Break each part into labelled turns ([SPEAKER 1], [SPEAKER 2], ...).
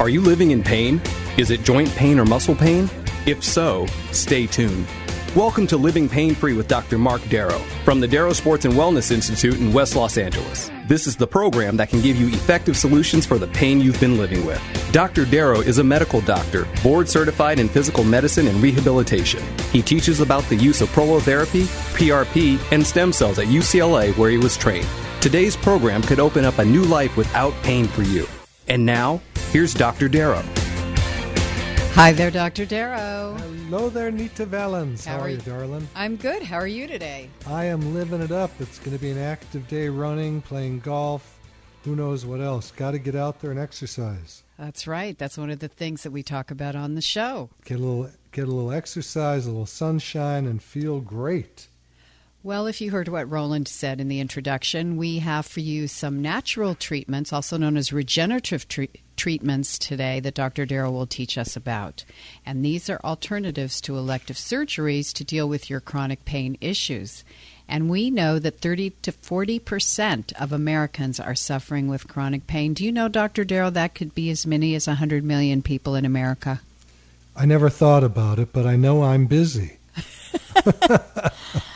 [SPEAKER 1] Are you living in pain? Is it joint pain or muscle pain? If so, stay tuned. Welcome to Living Pain Free with Dr. Marc Darrow from the Darrow Sports and Wellness Institute in West Los Angeles. This is the program that can give you effective solutions for the pain you've been living with. Dr. Darrow is a medical doctor, board certified in physical medicine and rehabilitation. He teaches about the use of prolotherapy, PRP, and stem cells at UCLA where he was trained. Today's program could open up a new life without pain for you. And now, here's Dr. Darrow.
[SPEAKER 2] Hi there, Dr. Darrow.
[SPEAKER 3] Hello there, Nita Vallens. How,
[SPEAKER 2] How
[SPEAKER 3] are
[SPEAKER 2] are
[SPEAKER 3] you,
[SPEAKER 2] you?
[SPEAKER 3] darling?
[SPEAKER 2] I'm good. How are you today?
[SPEAKER 3] I am living it up. It's going to be an active day running, playing golf, who knows what else. Got to get out there and exercise.
[SPEAKER 2] That's right. That's one of the things that we talk about on the show.
[SPEAKER 3] Get a little get a little exercise, a little sunshine and feel great.
[SPEAKER 2] Well, if you heard what Roland said in the introduction, we have for you some natural treatments, also known as regenerative tre- treatments today that Dr. Darrow will teach us about. And these are alternatives to elective surgeries to deal with your chronic pain issues. And we know that 30 to 40% of Americans are suffering with chronic pain. Do you know, Dr. Darrow, that could be as many as 100 million people in America?
[SPEAKER 3] I never thought about it, but I know I'm busy.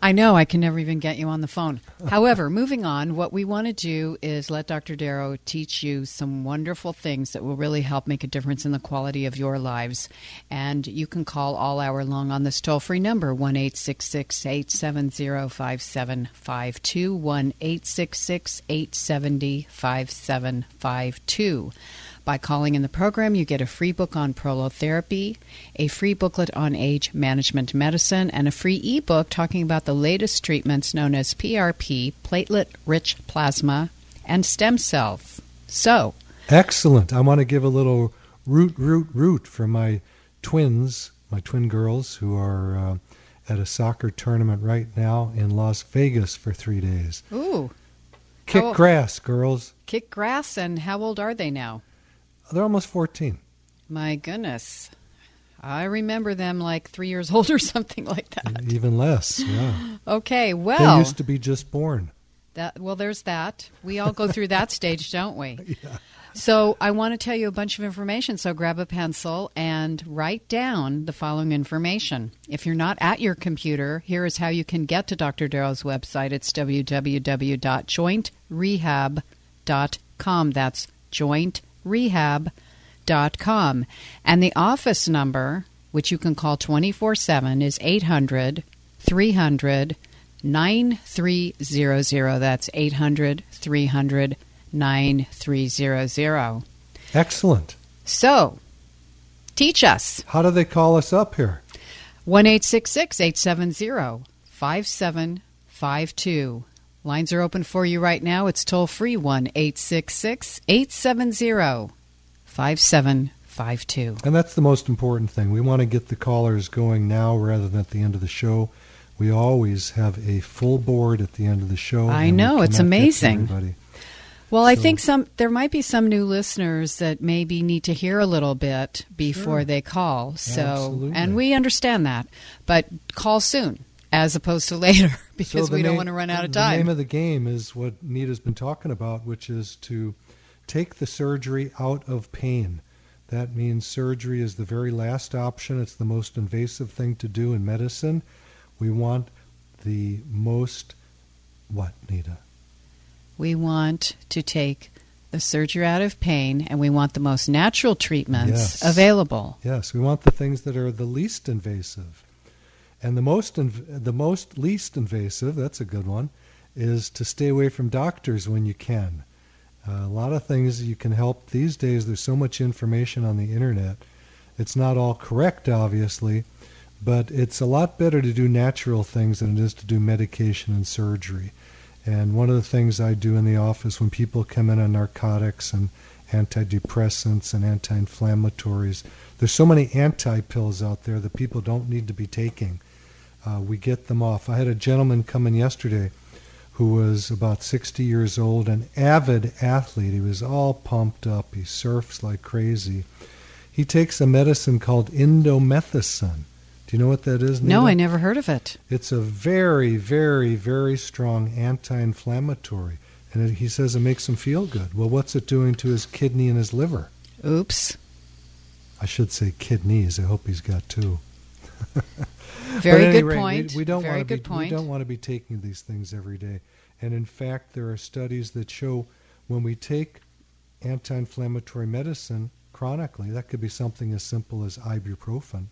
[SPEAKER 2] I know I can never even get you on the phone. However, moving on, what we want to do is let Dr. Darrow teach you some wonderful things that will really help make a difference in the quality of your lives. And you can call all hour long on this toll free number, 1 870 5752, 1 870 5752. By calling in the program, you get a free book on prolotherapy, a free booklet on age management medicine, and a free ebook talking about the latest treatments known as PRP, platelet rich plasma, and stem cells. So,
[SPEAKER 3] Excellent. I want to give a little root, root, root for my twins, my twin girls, who are uh, at a soccer tournament right now in Las Vegas for three days.
[SPEAKER 2] ooh,
[SPEAKER 3] Kick
[SPEAKER 2] How-
[SPEAKER 3] grass, girls.
[SPEAKER 2] kick grass, and how old are they now?
[SPEAKER 3] They're almost 14.
[SPEAKER 2] My goodness. I remember them like three years old or something like that.
[SPEAKER 3] Even less, yeah.
[SPEAKER 2] Okay, well.
[SPEAKER 3] They used to be just born.
[SPEAKER 2] That well, there's that. We all go through that stage, don't we? Yeah. So I want to tell you a bunch of information. So grab a pencil and write down the following information. If you're not at your computer, here is how you can get to Dr. Darrow's website. It's www.jointrehab.com. That's jointrehab.com. And the office number, which you can call 24 7, is 800 300 9300. That's 800 300 9300.
[SPEAKER 3] Excellent.
[SPEAKER 2] So, teach us.
[SPEAKER 3] How do they call us up here?
[SPEAKER 2] 1 870 5752. Lines are open for you right now. It's toll free 1 866 870 5752.
[SPEAKER 3] And that's the most important thing. We want to get the callers going now rather than at the end of the show. We always have a full board at the end of the show.
[SPEAKER 2] I know, it's
[SPEAKER 3] cannot get to
[SPEAKER 2] amazing. Well, I think some there might be some new listeners that maybe need to hear a little bit before
[SPEAKER 3] Sure.
[SPEAKER 2] they call. So,
[SPEAKER 3] Absolutely.
[SPEAKER 2] and we understand that, but call soon as opposed to later because
[SPEAKER 3] So
[SPEAKER 2] we don't want to run out of time.
[SPEAKER 3] The name of the game is what Nita's been talking about, which is to take the surgery out of pain. That means surgery is the very last option. It's the most invasive thing to do in medicine. We want the most what, Nita?
[SPEAKER 2] We want to take the surgery out of pain, and we want the most natural treatments
[SPEAKER 3] Yes.
[SPEAKER 2] available.
[SPEAKER 3] Yes, we want the things that are the least invasive. And the most the most least invasive, that's a good one, is to stay away from doctors when you can. Uh, a lot of things you can help these days. There's so much information on the internet. It's not all correct, obviously, but it's a lot better to do natural things than it is to do medication and surgery. And one of the things I do in the office when people come in on narcotics and antidepressants and anti-inflammatories, there's so many anti-pills out there that people don't need to be taking. Uh, we get them off. I had a gentleman come in yesterday who was about 60 years old, an avid athlete. He was all pumped up. He surfs like crazy. He takes a medicine called indomethacin. Do you know what that is? Nita?
[SPEAKER 2] No, I never heard of it.
[SPEAKER 3] It's a very, very, very strong anti-inflammatory, and it, he says it makes him feel good. Well, what's it doing to his kidney and his liver?
[SPEAKER 2] Oops.
[SPEAKER 3] I should say kidneys. I hope he's got two.
[SPEAKER 2] Very good
[SPEAKER 3] rate,
[SPEAKER 2] point.
[SPEAKER 3] We, we don't want to be,
[SPEAKER 2] point.
[SPEAKER 3] We don't want to be taking these things every day. And in fact, there are studies that show when we take anti-inflammatory medicine chronically, that could be something as simple as ibuprofen.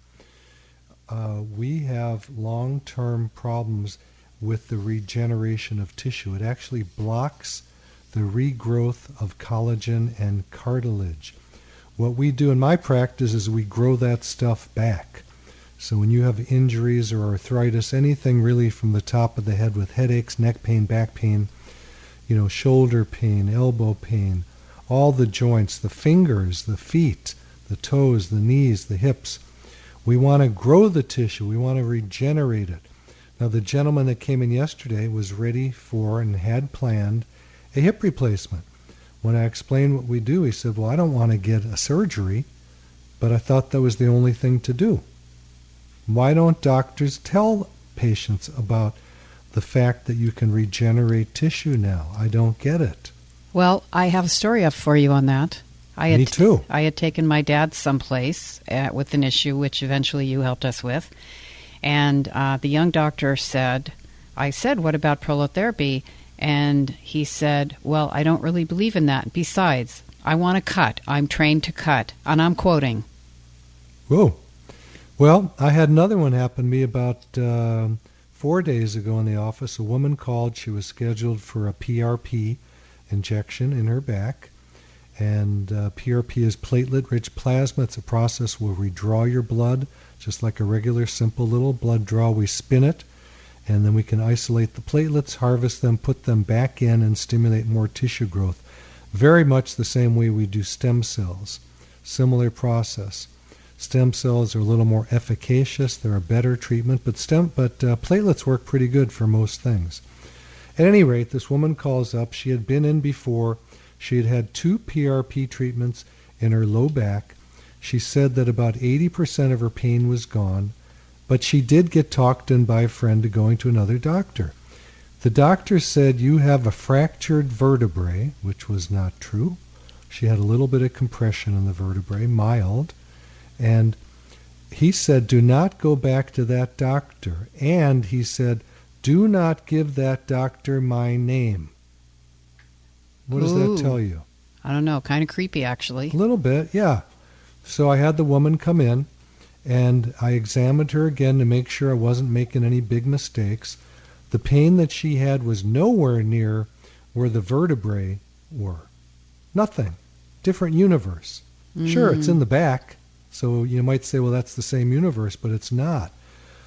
[SPEAKER 3] Uh, we have long-term problems with the regeneration of tissue. It actually blocks the regrowth of collagen and cartilage. What we do in my practice is we grow that stuff back. So when you have injuries or arthritis, anything really from the top of the head with headaches, neck pain, back pain, you know, shoulder pain, elbow pain, all the joints, the fingers, the feet, the toes, the knees, the hips, we want to grow the tissue. We want to regenerate it. Now, the gentleman that came in yesterday was ready for and had planned a hip replacement. When I explained what we do, he said, Well, I don't want to get a surgery, but I thought that was the only thing to do. Why don't doctors tell patients about the fact that you can regenerate tissue now? I don't get it.
[SPEAKER 2] Well, I have a story up for you on that. I had,
[SPEAKER 3] Me too.
[SPEAKER 2] I had taken my dad someplace uh, with an issue, which eventually you helped us with. And uh, the young doctor said, I said, What about prolotherapy? And he said, Well, I don't really believe in that. Besides, I want to cut. I'm trained to cut. And I'm quoting.
[SPEAKER 3] Whoa. Well, I had another one happen to me about uh, four days ago in the office. A woman called. She was scheduled for a PRP injection in her back. And uh, PRP is platelet rich plasma. It's a process where we draw your blood, just like a regular simple little blood draw. We spin it, and then we can isolate the platelets, harvest them, put them back in, and stimulate more tissue growth. Very much the same way we do stem cells. Similar process. Stem cells are a little more efficacious. They're a better treatment, but stem but uh, platelets work pretty good for most things. At any rate, this woman calls up. She had been in before. She had had two PRP treatments in her low back. She said that about 80% of her pain was gone, but she did get talked in by a friend to going to another doctor. The doctor said, You have a fractured vertebrae, which was not true. She had a little bit of compression in the vertebrae, mild. And he said, Do not go back to that doctor. And he said, Do not give that doctor my name. What does
[SPEAKER 2] Ooh.
[SPEAKER 3] that tell you?
[SPEAKER 2] I don't know. Kind of creepy, actually.
[SPEAKER 3] A little bit, yeah. So I had the woman come in and I examined her again to make sure I wasn't making any big mistakes. The pain that she had was nowhere near where the vertebrae were. Nothing. Different universe. Sure, it's in mm. the back. So you might say, well, that's the same universe, but it's not.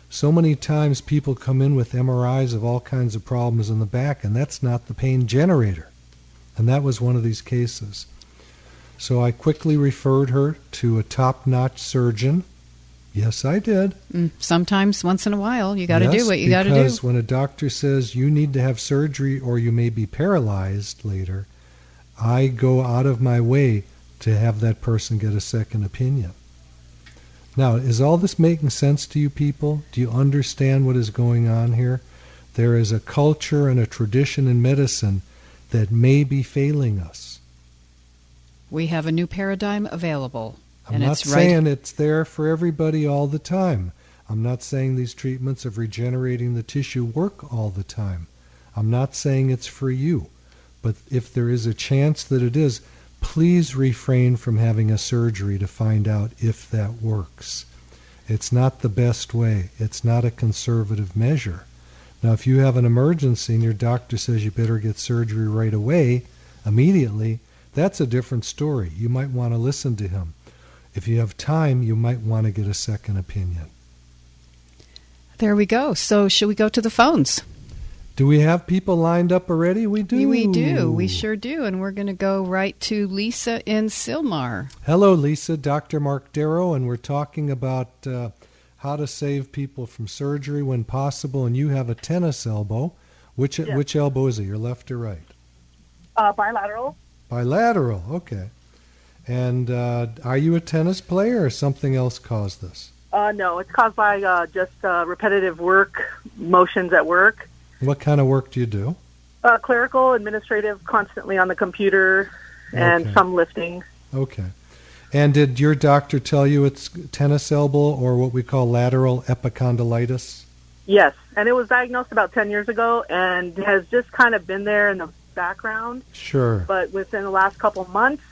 [SPEAKER 3] So many times people come in with MRIs of all kinds of problems in the back, and that's not the pain generator. And that was one of these cases. So I quickly referred her to a top notch surgeon. Yes, I did.
[SPEAKER 2] Mm, Sometimes, once in a while, you got to
[SPEAKER 3] Yes,
[SPEAKER 2] do what you got to do.
[SPEAKER 3] Because when a doctor says you need to have surgery or you may be paralyzed later, I go out of my way to have that person get a second opinion. Now, is all this making sense to you people? Do you understand what is going on here? There is a culture and a tradition in medicine that may be failing us.
[SPEAKER 2] We have a new paradigm available.
[SPEAKER 3] I'm
[SPEAKER 2] and
[SPEAKER 3] not
[SPEAKER 2] it's right.
[SPEAKER 3] saying it's there for everybody all the time. I'm not saying these treatments of regenerating the tissue work all the time. I'm not saying it's for you. But if there is a chance that it is, please refrain from having a surgery to find out if that works. It's not the best way. It's not a conservative measure. Now, if you have an emergency and your doctor says you better get surgery right away, immediately, that's a different story. You might want to listen to him. If you have time, you might want to get a second opinion.
[SPEAKER 2] There we go. So, should we go to the phones?
[SPEAKER 3] Do we have people lined up already? We do.
[SPEAKER 2] We do. We sure do. And we're going to go right to Lisa in Sylmar.
[SPEAKER 3] Hello, Lisa. Dr. Marc Darrow, and we're talking about uh, how to save people from surgery when possible. And you have a tennis elbow. Which
[SPEAKER 4] Yes.
[SPEAKER 3] which elbow is it? Your left or right?
[SPEAKER 4] Uh, bilateral.
[SPEAKER 3] Bilateral. Okay. And uh, are you a tennis player, or something else caused this?
[SPEAKER 4] Uh, no, it's caused by uh, just uh, repetitive work, motions at work,
[SPEAKER 3] What kind of work do you do?
[SPEAKER 4] uh, clerical, administrative, constantly on the computer, and
[SPEAKER 3] Okay.
[SPEAKER 4] some lifting.
[SPEAKER 3] Okay. And did your doctor tell you it's tennis elbow or what we call lateral epicondylitis?
[SPEAKER 4] Yes, and it was diagnosed about 10 years ago and has just kind of been there in the background.
[SPEAKER 3] Sure.
[SPEAKER 4] But within the last couple months,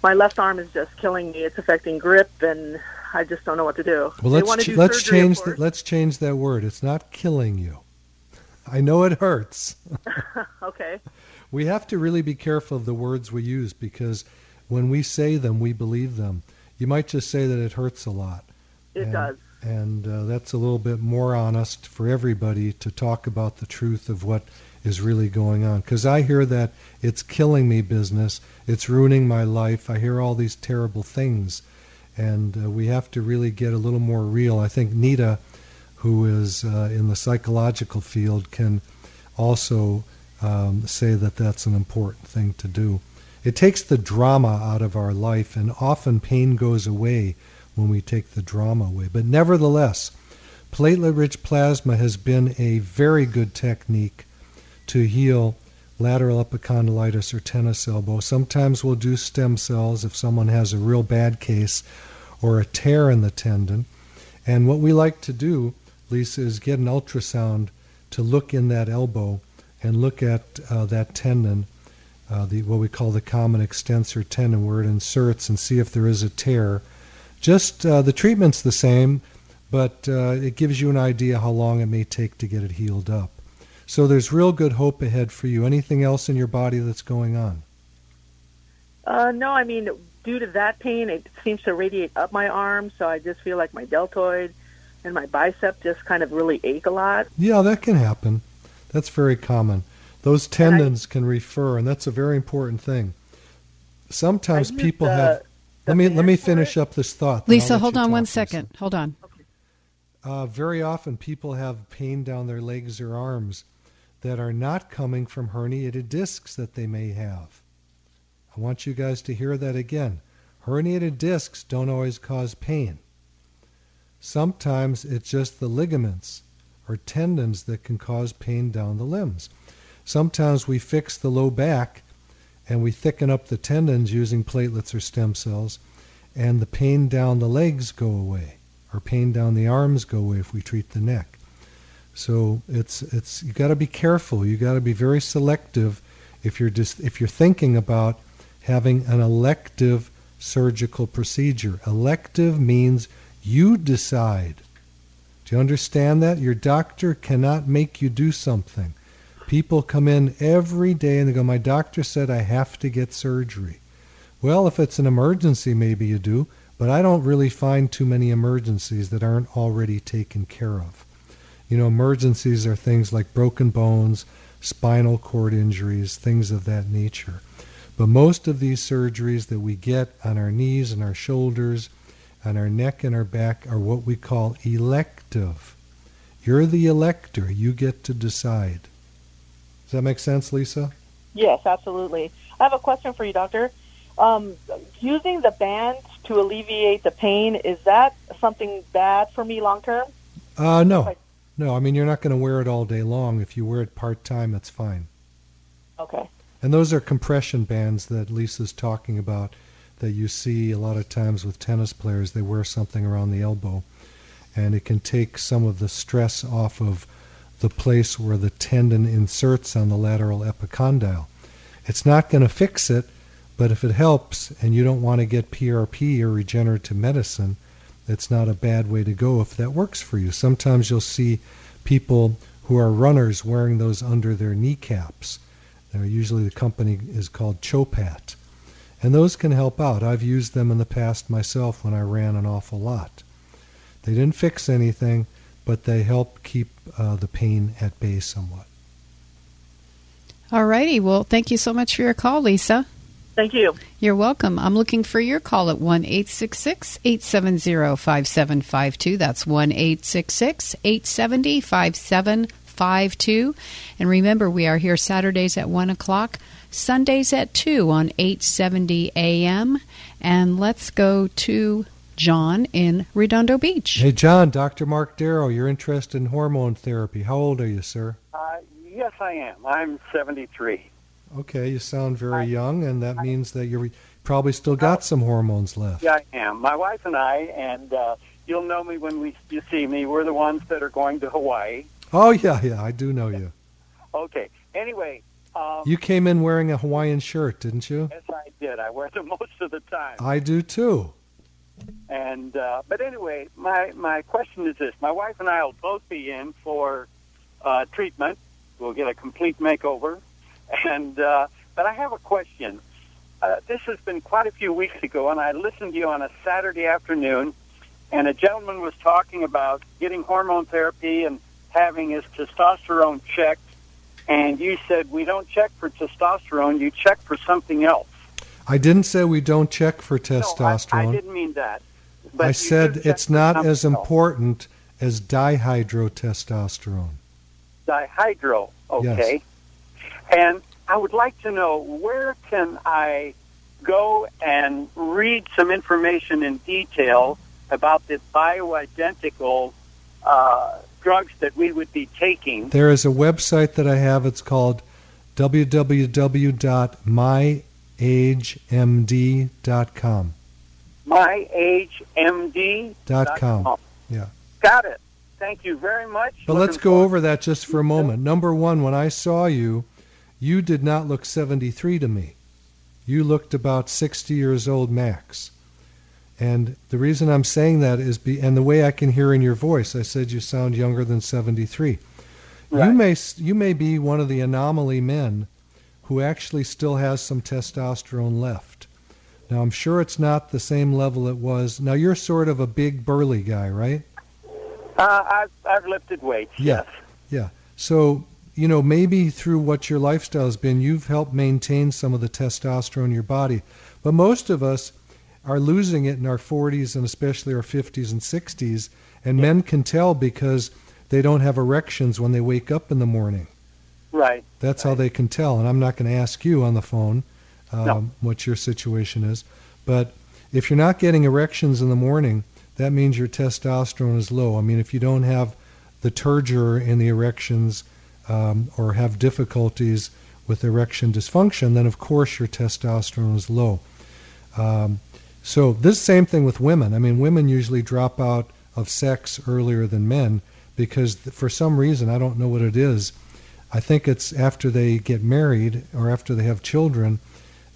[SPEAKER 4] my left arm is just killing me. It's affecting grip, and I just don't know what to do.
[SPEAKER 3] Well, let's ch-
[SPEAKER 4] do
[SPEAKER 3] let's
[SPEAKER 4] surgery,
[SPEAKER 3] change that. Let's change that word. It's not killing you. I know it hurts.
[SPEAKER 4] Okay.
[SPEAKER 3] we have to really be careful of the words we use because when we say them, we believe them. You might just say that it hurts a lot.
[SPEAKER 4] It
[SPEAKER 3] and,
[SPEAKER 4] does.
[SPEAKER 3] And uh, that's a little bit more honest for everybody to talk about the truth of what is really going on. Because I hear that it's killing me business, it's ruining my life. I hear all these terrible things. And uh, we have to really get a little more real. I think Nita, who is uh, in the psychological field, can also um, say that that's an important thing to do. It takes the drama out of our life, and often pain goes away when we take the drama away. But nevertheless, platelet rich plasma has been a very good technique to heal lateral epicondylitis or tennis elbow. Sometimes we'll do stem cells if someone has a real bad case or a tear in the tendon. And what we like to do, Lisa, is get an ultrasound to look in that elbow and look at uh, that tendon, uh, the what we call the common extensor tendon, where it inserts, and see if there is a tear. Just uh, the treatment's the same, but uh, it gives you an idea how long it may take to get it healed up. So there's real good hope ahead for you. Anything else in your body that's going on?
[SPEAKER 4] Uh, no, I mean, due to that pain, it seems to radiate up my arm, so I just feel like my deltoid and my bicep just kind of really ache a lot.
[SPEAKER 3] Yeah, that can happen. That's very common. Those tendons can refer, and that's a very important thing. Sometimes people
[SPEAKER 4] the-
[SPEAKER 3] have.
[SPEAKER 4] the
[SPEAKER 3] Let me let me finish
[SPEAKER 4] it.
[SPEAKER 3] up this thought.
[SPEAKER 2] Lisa, hold on one second.
[SPEAKER 3] talk, Lisa.
[SPEAKER 2] second. Hold on.
[SPEAKER 3] Uh, very often, people have pain down their legs or arms that are not coming from herniated discs that they may have. I want you guys to hear that again. Herniated discs don't always cause pain. Sometimes it's just the ligaments or tendons that can cause pain down the limbs. Sometimes we fix the low back and we thicken up the tendons using platelets or stem cells, and the pain down the legs go away or pain down the arms go away if we treat the neck. So it's it's you got to be careful. You got to be very selective if you're if you're thinking about having an elective surgical procedure. Elective means you decide. Do you understand that? Your doctor cannot make you do something. People come in every day and they go, My doctor said I have to get surgery. Well, if it's an emergency, maybe you do, but I don't really find too many emergencies that aren't already taken care of. You know, emergencies are things like broken bones, spinal cord injuries, things of that nature. But most of these surgeries that we get on our knees and our shoulders, on our neck and our back, are what we call elective. You're the elector. You get to decide. Does that make sense, Lisa?
[SPEAKER 4] Yes, absolutely. I have a question for you, doctor. Um, using the band to alleviate the pain is that something bad for me long term?
[SPEAKER 3] Uh, no. No, I mean, you're not going to wear it all day long. If you wear it part time, that's fine.
[SPEAKER 4] Okay.
[SPEAKER 3] And those are compression bands that Lisa's talking about that you see a lot of times with tennis players. They wear something around the elbow, and it can take some of the stress off of the place where the tendon inserts on the lateral epicondyle. It's not going to fix it, but if it helps and you don't want to get PRP or regenerative medicine, it's not a bad way to go if that works for you. Sometimes you'll see people who are runners wearing those under their kneecaps. They're usually the company is called Cho-Pat. And those can help out. I've used them in the past myself when I ran an awful lot. They didn't fix anything, but they help keep uh, the pain at bay somewhat.
[SPEAKER 2] All righty. Well, thank you so much for your call, Lisa.
[SPEAKER 4] Thank you.
[SPEAKER 2] You're welcome. I'm looking for your call at 1 870 5752. That's 1 870 5752. And remember, we are here Saturdays at 1 o'clock, Sundays at 2 on 870 AM. And let's go to John in Redondo Beach.
[SPEAKER 3] Hey, John, Dr. Marc Darrow, you're interested in hormone therapy. How old are you, sir?
[SPEAKER 5] Uh, yes, I am. I'm 73.
[SPEAKER 3] Okay, you sound very young, and that means that you're probably still got some hormones left.
[SPEAKER 5] Yeah, I am. My wife and I, and uh, you'll know me when we you see me. We're the ones that are going to Hawaii.
[SPEAKER 3] Oh, yeah, yeah, I do know you.
[SPEAKER 5] Okay. Anyway, um,
[SPEAKER 3] You came in wearing a Hawaiian shirt, didn't you?
[SPEAKER 5] yes, I did. I wear them most of the time.
[SPEAKER 3] I do too.
[SPEAKER 5] And uh, but anyway, my my question is this: My wife and I will both be in for uh, treatment. We'll get a complete makeover. And uh, but I have a question. Uh, this has been quite a few weeks ago, and I listened to you on a Saturday afternoon, and a gentleman was talking about getting hormone therapy and having his testosterone checked. And you said we don't check for testosterone; you check for something else.
[SPEAKER 3] I didn't say we don't check for testosterone.
[SPEAKER 5] No, I-. I, didn't mean that. But
[SPEAKER 3] I said it's not as
[SPEAKER 5] else.
[SPEAKER 3] important as dihydrotestosterone.
[SPEAKER 5] dihydro. Okay. And I would like to know where can I go and read some information in detail about the bioidentical uh, drugs that we would be taking.
[SPEAKER 3] There is a website that I have. It's called www.myagemd.com.
[SPEAKER 5] MyAgeMD.
[SPEAKER 3] Dot com. Yeah.
[SPEAKER 5] Got it. Thank you very much.
[SPEAKER 3] But let's go
[SPEAKER 5] forward-
[SPEAKER 3] over that just for a moment. Number one, when I saw you, you did not look 73 to me. You looked about 60 years old max. And the reason I'm saying that is, be, and the way I can hear in your voice, I said you sound younger than 73. You may you may be one of the anomaly men who actually still has some testosterone left. Now I'm sure it's not the same level it was. Now you're sort of a big burly guy, right?
[SPEAKER 5] Uh, I've, I've lifted weights.
[SPEAKER 3] Yeah. Yeah. So, you know, maybe through what your lifestyle has been, you've helped maintain some of the testosterone in your body. But most of us are losing it in our 40s and especially our 50s and 60s. And men can tell because they don't have erections when they wake up in the morning.
[SPEAKER 5] Right.
[SPEAKER 3] That's how they can tell. And I'm not going to ask you on the phone um,
[SPEAKER 5] No.
[SPEAKER 3] what your situation is. But if you're not getting erections in the morning, that means your testosterone is low. I mean, if you don't have the turgor in the erections um, or have difficulties with erection dysfunction, then of course your testosterone is low. Um, so this same thing with women. I mean, women usually drop out of sex earlier than men because for some reason I don't know what it is. I think it's after they get married or after they have children,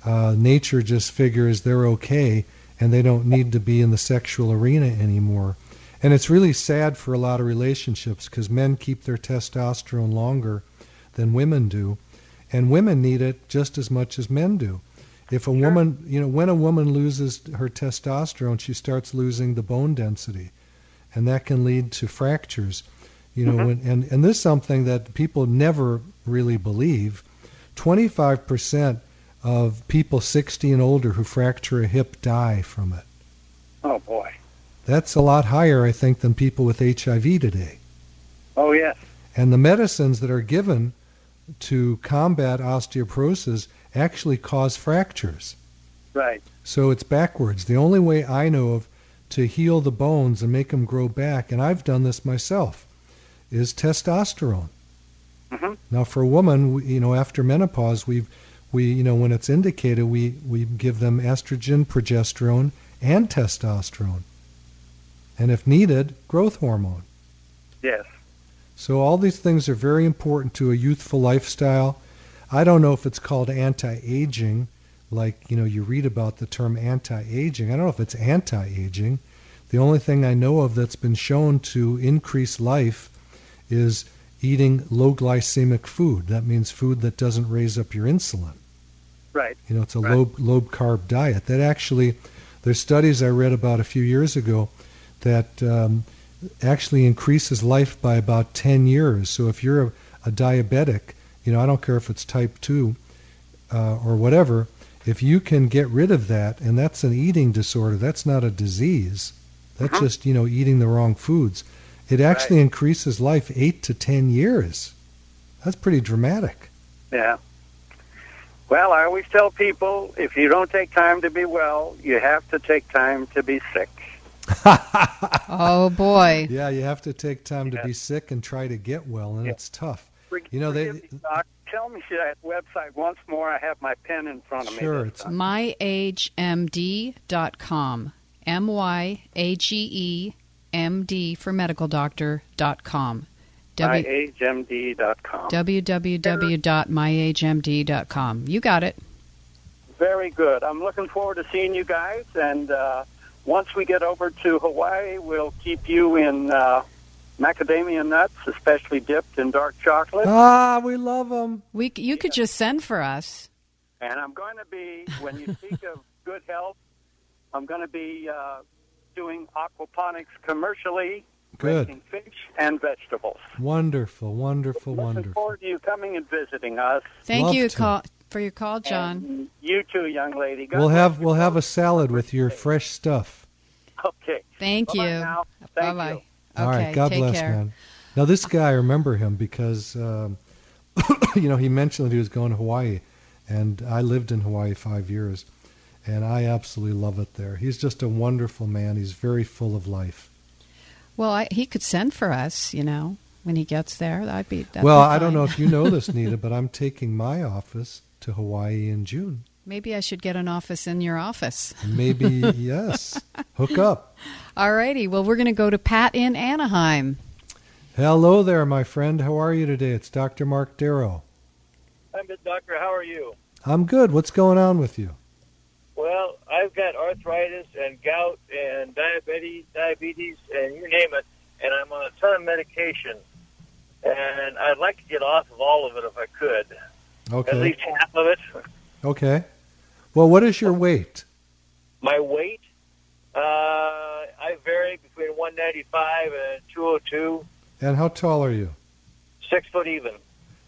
[SPEAKER 3] uh, nature just figures they're okay and they don't need to be in the sexual arena anymore. And it's really sad for a lot of relationships because men keep their testosterone longer than women do, and women need it just as much as men do. If a woman, you know, when a woman loses her testosterone, she starts losing the bone density, and that can lead to fractures. You know, mm-hmm. when, and and this is something that people never really believe. Twenty-five percent of people 60 and older who fracture a hip die from it.
[SPEAKER 5] Oh boy.
[SPEAKER 3] That's a lot higher, I think, than people with HIV today.
[SPEAKER 5] Oh yes.
[SPEAKER 3] And the medicines that are given to combat osteoporosis actually cause fractures.
[SPEAKER 5] Right.
[SPEAKER 3] So it's backwards. The only way I know of to heal the bones and make them grow back, and I've done this myself, is testosterone.
[SPEAKER 5] Mm-hmm.
[SPEAKER 3] Now, for a woman, we- you know, after menopause, we, we, you know, when it's indicated, we we give them estrogen, progesterone, and testosterone, and if needed, growth hormone.
[SPEAKER 5] Yes.
[SPEAKER 3] So all these things are very important to a youthful lifestyle. I don't know if it's called anti-aging, like you know you read about the term anti-aging. I don't know if it's anti-aging. The only thing I know of that's been shown to increase life is eating low glycemic food. That means food that doesn't raise up your insulin.
[SPEAKER 5] Right.
[SPEAKER 3] You know, it's a
[SPEAKER 5] Right.
[SPEAKER 3] low low carb diet. That actually, there's studies I read about a few years ago that um, actually increases life by about 10 years. So if you're a, a diabetic you know, I don't care if it's type 2 uh, or whatever, if you can get rid of that, and that's an eating disorder, that's not a disease. That's
[SPEAKER 5] Uh-huh.
[SPEAKER 3] just, you know, eating the wrong foods. It actually
[SPEAKER 5] Right.
[SPEAKER 3] increases life 8 to 10 years. That's pretty dramatic.
[SPEAKER 5] Yeah. Well, I always tell people if you don't take time to be well, you have to take time to be sick.
[SPEAKER 2] Oh boy.
[SPEAKER 3] Yeah, you have to take time to be sick and try to get well, and
[SPEAKER 5] Yeah.
[SPEAKER 3] it's tough.
[SPEAKER 5] For-
[SPEAKER 3] You know, they-
[SPEAKER 5] me, Doc. Tell me that website once more. I have my pen in front of
[SPEAKER 3] Sure,
[SPEAKER 5] me.
[SPEAKER 3] Sure, it's
[SPEAKER 2] myagemd.com. M Y A G E M D for medical doctor dot com. W-
[SPEAKER 5] myhmd.com.
[SPEAKER 2] www.myhmd.com. You got it.
[SPEAKER 5] Very good. I'm looking forward to seeing you guys. And uh, once we get over to Hawaii, we'll keep you in uh, macadamia nuts, especially dipped in dark chocolate.
[SPEAKER 3] Ah, we love them.
[SPEAKER 2] We c- you could just send for us.
[SPEAKER 5] And I'm going to be, when you speak of good health, I'm going to be uh, doing aquaponics commercially,
[SPEAKER 3] Good.
[SPEAKER 5] raising fish and vegetables.
[SPEAKER 3] Wonderful, wonderful, wonderful.
[SPEAKER 5] Looking forward to you coming and visiting us.
[SPEAKER 2] Thank
[SPEAKER 3] Love
[SPEAKER 2] you
[SPEAKER 3] to.
[SPEAKER 2] call, for your call, John.
[SPEAKER 5] And you too, young lady. God
[SPEAKER 3] We'll have we'll have a salad with your fresh stuff.
[SPEAKER 5] Okay.
[SPEAKER 2] Thank
[SPEAKER 5] Bye-bye
[SPEAKER 2] you. Bye
[SPEAKER 5] Thank
[SPEAKER 2] bye. Okay,
[SPEAKER 3] All right, God bless,
[SPEAKER 2] care.
[SPEAKER 3] man. Now this guy, I remember him because um, you know he mentioned that he was going to Hawaii, and I lived in Hawaii five years, and I absolutely love it there. He's just a wonderful man. He's very full of life.
[SPEAKER 2] Well, I, he could send for us, you know, when he gets there. That'd be. That'd
[SPEAKER 3] well,
[SPEAKER 2] be
[SPEAKER 3] I don't know if you know this, Nita, but I'm taking my office to Hawaii in June.
[SPEAKER 2] Maybe I should get an office in your office.
[SPEAKER 3] Maybe yes, hook up.
[SPEAKER 2] All righty. Well, we're going to go to Pat in Anaheim.
[SPEAKER 3] Hello there, my friend. How are you today? It's Dr. Marc Darrow.
[SPEAKER 6] I'm good, doctor. How are you?
[SPEAKER 3] I'm good. What's going on with you?
[SPEAKER 6] Well, I've got arthritis and gout and diabetes, diabetes, and you name it, and I'm on a ton of medication. And I'd like to get off of all of it if I could,
[SPEAKER 3] Okay.
[SPEAKER 6] at least half of it.
[SPEAKER 3] Okay. Well, what is your weight?
[SPEAKER 6] My weight, uh, I vary between 195 and 202,
[SPEAKER 3] And how tall are you?
[SPEAKER 6] six foot even.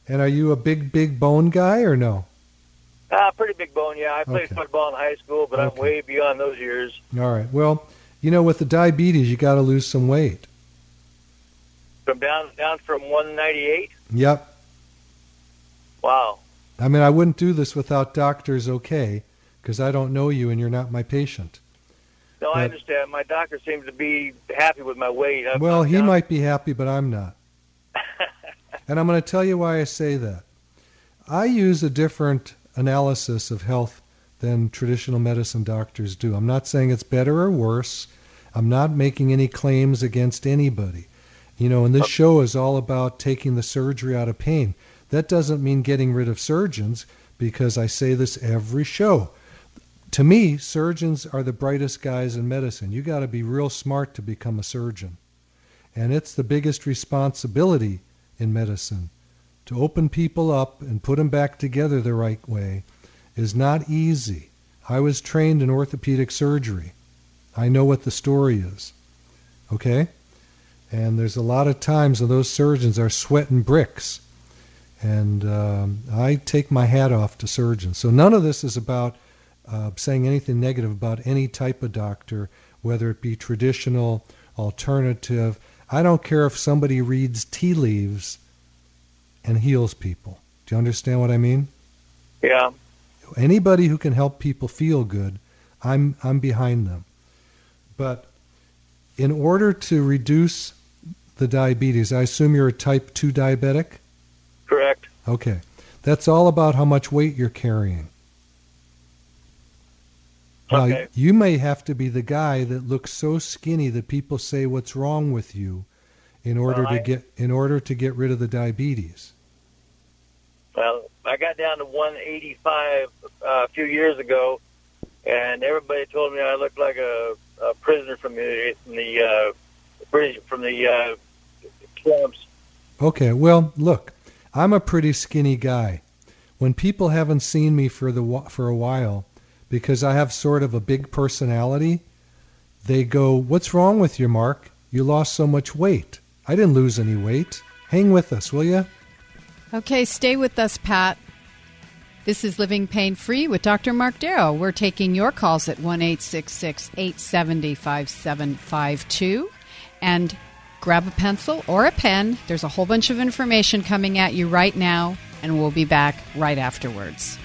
[SPEAKER 3] And are you a big, big bone guy or no?
[SPEAKER 6] Ah, pretty big bone, yeah. I played
[SPEAKER 3] Okay.
[SPEAKER 6] football in high school, but I'm way beyond those years.
[SPEAKER 3] All right. Well, you know, with the diabetes, you got to lose some weight.
[SPEAKER 6] From down down from 198.
[SPEAKER 3] Yep.
[SPEAKER 6] Wow.
[SPEAKER 3] I mean, I wouldn't do this without doctors okay, because I don't know you and you're not my patient.
[SPEAKER 6] No, I understand. My doctor seems to be happy with my weight. I'm-
[SPEAKER 3] Well,
[SPEAKER 6] I'm
[SPEAKER 3] he
[SPEAKER 6] down-
[SPEAKER 3] might be happy, but I'm not. and I'm going to tell you why I say that. I use a different analysis of health than traditional medicine doctors do. I'm not saying it's better or worse. I'm not making any claims against anybody. You know, and this show is all about taking the surgery out of pain. That doesn't mean getting rid of surgeons because I say this every show. To me, surgeons are the brightest guys in medicine. You got to be real smart to become a surgeon. And it's the biggest responsibility in medicine. To open people up and put them back together the right way is not easy. I was trained in orthopedic surgery. I know what the story is. Okay? And there's a lot of times when those surgeons are sweating bricks. And um, I take my hat off to surgeons. So none of this is about uh, saying anything negative about any type of doctor, whether it be traditional, alternative. I don't care if somebody reads tea leaves and heals people. Do you understand what I mean?
[SPEAKER 6] Yeah.
[SPEAKER 3] Anybody who can help people feel good, I'm I'm behind them. But in order to reduce the diabetes, I assume you're a type 2 diabetic?
[SPEAKER 6] Correct.
[SPEAKER 3] Okay. That's all about how much weight you're carrying. Now,
[SPEAKER 6] Okay.
[SPEAKER 3] you may have to be the guy that looks so skinny that people say what's wrong with you in order to get in order to get rid of the diabetes.
[SPEAKER 6] Well, I got down to 185 uh, a few years ago, and everybody told me I looked like a, a prisoner from the from the uh, British from the uh, camps.
[SPEAKER 3] Okay, well, look, I'm a pretty skinny guy. When people haven't seen me for the for a while, because I have sort of a big personality, they go, "What's wrong with you, Marc? You lost so much weight." I didn't lose any weight. Hang with us, will you?
[SPEAKER 2] Okay, stay with us, Pat. This is Living Pain Free with Dr. Marc Darrow. We're taking your calls at 1 870 5752. And grab a pencil or a pen. There's a whole bunch of information coming at you right now, and we'll be back right afterwards.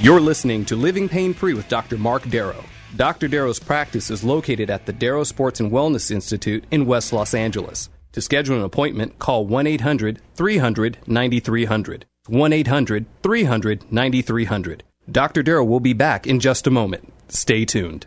[SPEAKER 1] You're listening to Living Pain Free with Dr. Marc Darrow. Dr. Darrow's practice is located at the Darrow Sports and Wellness Institute in West Los Angeles. To schedule an appointment, call 1 800 300 9300. 1 800 300 9300. Dr. Darrow will be back in just a moment. Stay tuned.